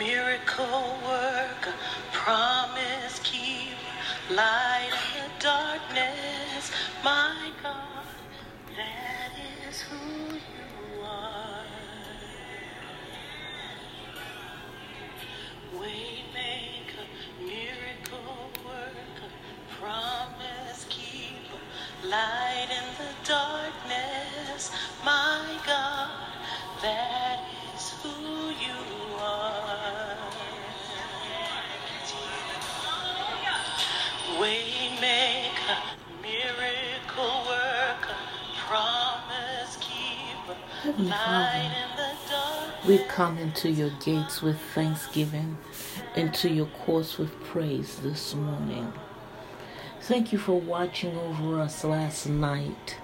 miracle worker, Heavenly Father, we come into your gates with thanksgiving, into your courts with praise this morning. Thank you for watching over us last night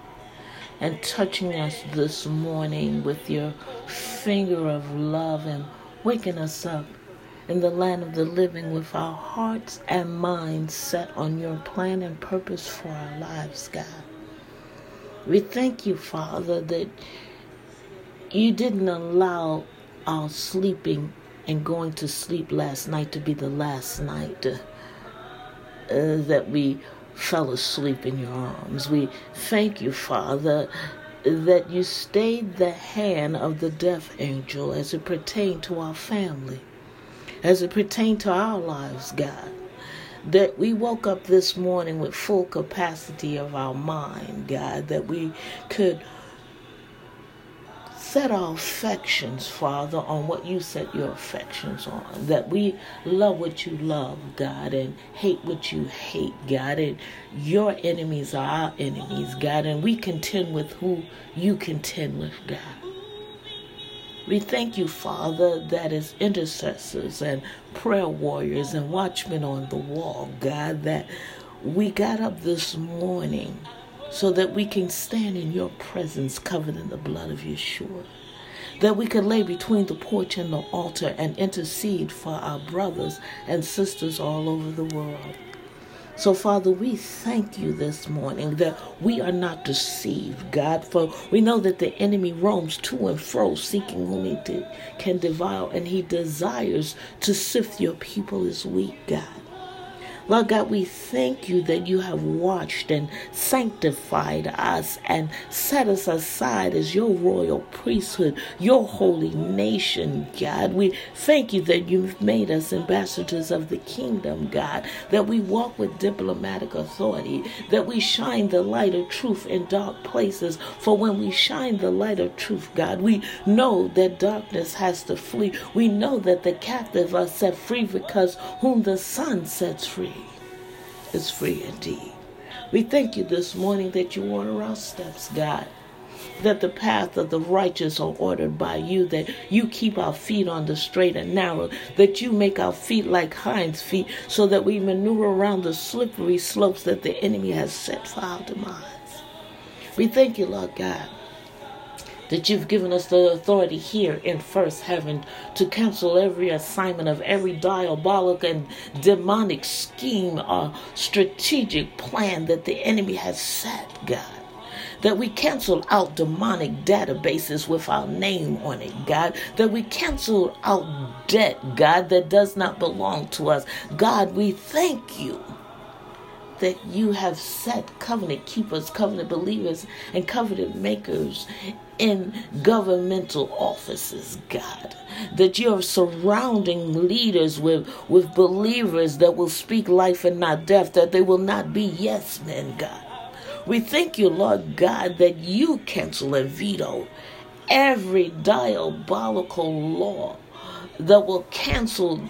and touching us this morning with your finger of love and waking us up in the land of the living with our hearts and minds set on your plan and purpose for our lives, God. We thank you, Father, that you didn't allow our sleeping and going to sleep last night to be the last night uh, uh, that we fell asleep in your arms. We thank you, Father, that you stayed the hand of the death angel as it pertained to our family, as it pertained to our lives, God. That we woke up this morning with full capacity of our mind, God, that we could set our affections, Father, on what you set your affections on. That we love what you love, God, and hate what you hate, God. And your enemies are our enemies, God, and we contend with who you contend with, God. We thank you, Father, that as intercessors and prayer warriors and watchmen on the wall, God, that we got up this morning so that we can stand in your presence covered in the blood of Yeshua. That we can lay between the porch and the altar and intercede for our brothers and sisters all over the world. So, Father, we thank you this morning that we are not deceived, God, for we know that the enemy roams to and fro seeking whom he can devour, and he desires to sift your people as wheat, God. Lord God, we thank you that you have watched and sanctified us and set us aside as your royal priesthood, your holy nation, God. We thank you that you've made us ambassadors of the kingdom, God, that we walk with diplomatic authority, that we shine the light of truth in dark places. For when we shine the light of truth, God, we know that darkness has to flee. We know that the captive are set free because whom the Son sets free is free indeed. We thank you this morning that you order our steps, God. That the path of the righteous are ordered by you, that you keep our feet on the straight and narrow, that you make our feet like hinds' feet, so that we maneuver around the slippery slopes that the enemy has set for our demise. We thank you, Lord God, that you've given us the authority here in first heaven to cancel every assignment of every diabolic and demonic scheme or strategic plan that the enemy has set, God. That we cancel out demonic databases with our name on it, God. That we cancel out debt, God, that does not belong to us. God, we thank you that you have set covenant keepers, covenant believers, and covenant makers in governmental offices, God. That you're surrounding leaders with, with believers that will speak life and not death, that they will not be yes men, God. We thank you, Lord God, that you cancel and veto every diabolical law that will cancel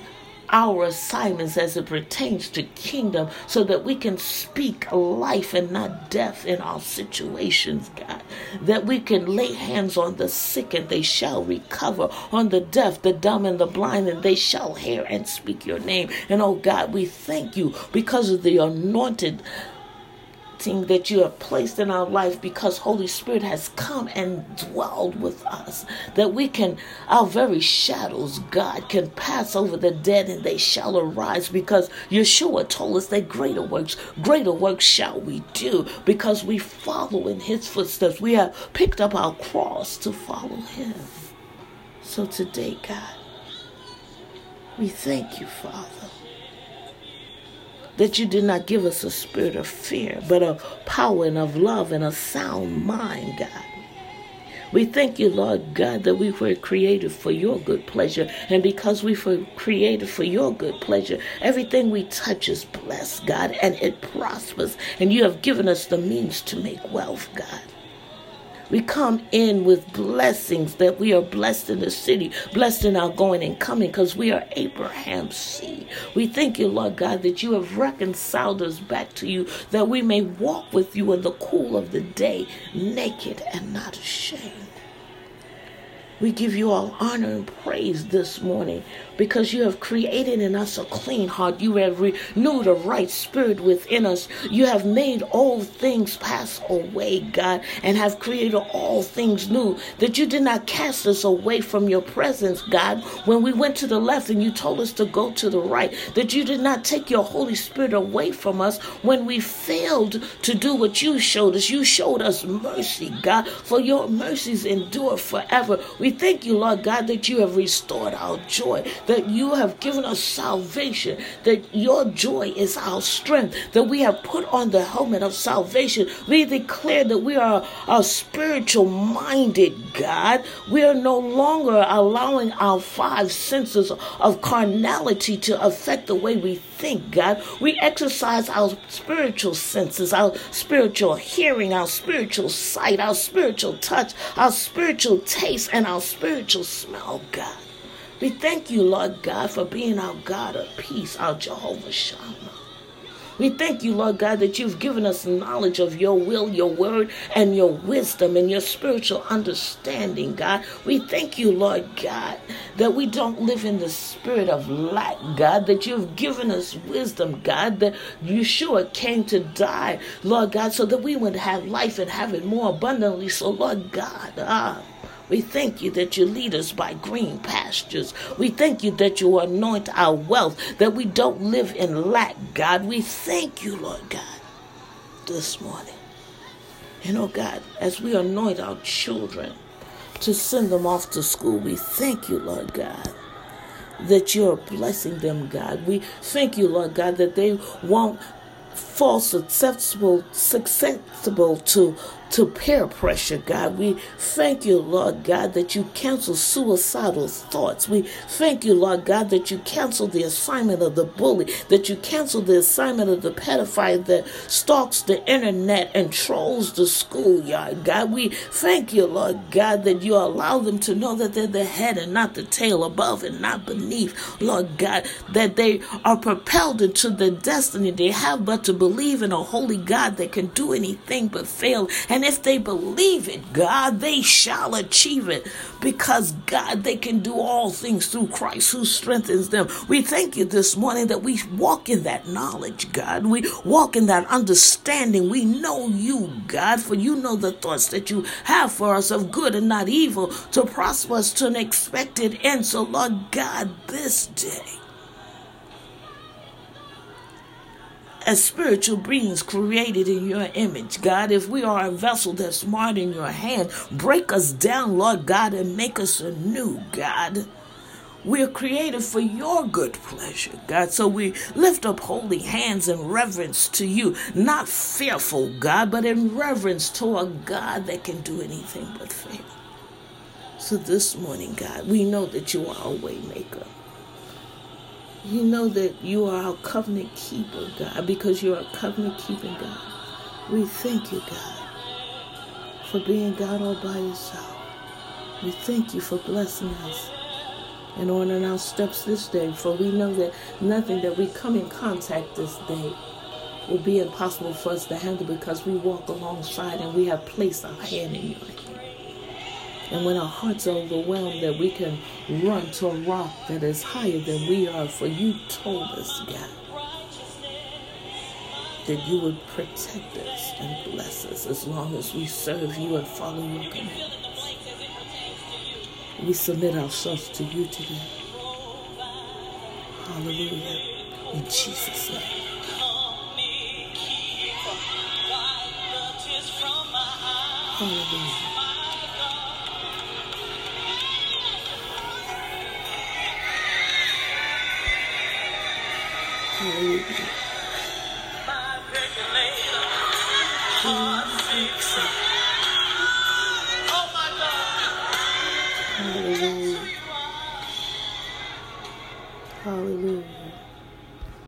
our assignments as it pertains to kingdom so that we can speak life and not death in our situations, God. That we can lay hands on the sick and they shall recover, on the deaf, the dumb, and the blind, and they shall hear and speak your name. And oh God, we thank you because of the anointed that you have placed in our life because Holy Spirit has come and dwelled with us. That we can, our very shadows, God, can pass over the dead and they shall arise because Yeshua told us that greater works, greater works shall we do because we follow in his footsteps. We have picked up our cross to follow him. So today, God, We thank you, Father, that you did not give us a spirit of fear, but of power and of love and a sound mind, God. We thank you, Lord God, that we were created for your good pleasure. And because we were created for your good pleasure, everything we touch is blessed, God, and it prospers. And you have given us the means to make wealth, God. We come in with blessings that we are blessed in the city, blessed in our going and coming, because we are Abraham's seed. We thank you, Lord God, that you have reconciled us back to you, that we may walk with you in the cool of the day, naked and not ashamed. We give you all honor and praise this morning because you have created in us a clean heart. You have renewed a right spirit within us. You have made all things pass away, God, and have created all things new. That you did not cast us away from your presence, God, when we went to the left and you told us to go to the right. That you did not take your Holy Spirit away from us when we failed to do what you showed us. You showed us mercy, God, for your mercies endure forever. We we thank you, Lord God, that you have restored our joy, that you have given us salvation, that your joy is our strength, that we have put on the helmet of salvation. We declare that we are a spiritual minded God. We are no longer allowing our five senses of carnality to affect the way we think, God. We exercise our spiritual senses, our spiritual hearing, our spiritual sight, our spiritual touch, our spiritual taste, and our spiritual smell, oh God. We thank you, Lord God, for being our God of peace, our Jehovah Shammah. We thank you, Lord God, that you've given us knowledge of your will, your word, and your wisdom and your spiritual understanding, God. We thank you, Lord God, that we don't live in the spirit of lack, God, that you've given us wisdom, God, that Yeshua came to die, Lord God, so that we would have life and have it more abundantly. So, Lord God, ah. We thank you that you lead us by green pastures. We thank you that you anoint our wealth, that we don't live in lack, God. We thank you, Lord God, this morning. And oh God, as we anoint our children to send them off to school, we thank you, Lord God that you're blessing them, God. We thank you, Lord God, that they won't fall susceptible, susceptible to to peer pressure, God. We thank you, Lord God, that you cancel suicidal thoughts. We thank you, Lord God, that you cancel the assignment of the bully, that you cancel the assignment of the pedophile that stalks the internet and trolls the schoolyard, God. We thank you, Lord God, that you allow them to know that they're the head and not the tail, above and not beneath, Lord God, that they are propelled into the destiny they have but to believe in a holy God that can do anything but fail. And if they believe it, God, they shall achieve it because, God, they can do all things through Christ who strengthens them. We thank you this morning that we walk in that knowledge, God. We walk in that understanding. We know you, God, for you know the thoughts that you have for us of good and not evil to prosper us to an expected end. So, Lord God, this day, as spiritual beings created in your image, God. If we are a vessel that's smart in your hand, break us down, Lord God, and make us anew, God. We're created for your good pleasure, God. So we lift up holy hands in reverence to you, not fearful, God, but in reverence to a God that can do anything but fail. So this morning, God, we know that you are a waymaker. You know that you are our covenant keeper, God, because you're a covenant keeping God. We thank you, God, for being God all by yourself. We thank you for blessing us and ordering our steps this day, for we know that nothing that we come in contact this day will be impossible for us to handle because we walk alongside and we have placed our hand in your hand. And when our hearts are overwhelmed, that we can run to a rock that is higher than we are. For you told us, God, that you would protect us and bless us as long as we serve you and follow your commandments. We submit ourselves to you today. Hallelujah. In Jesus' name. Hallelujah. Hallelujah.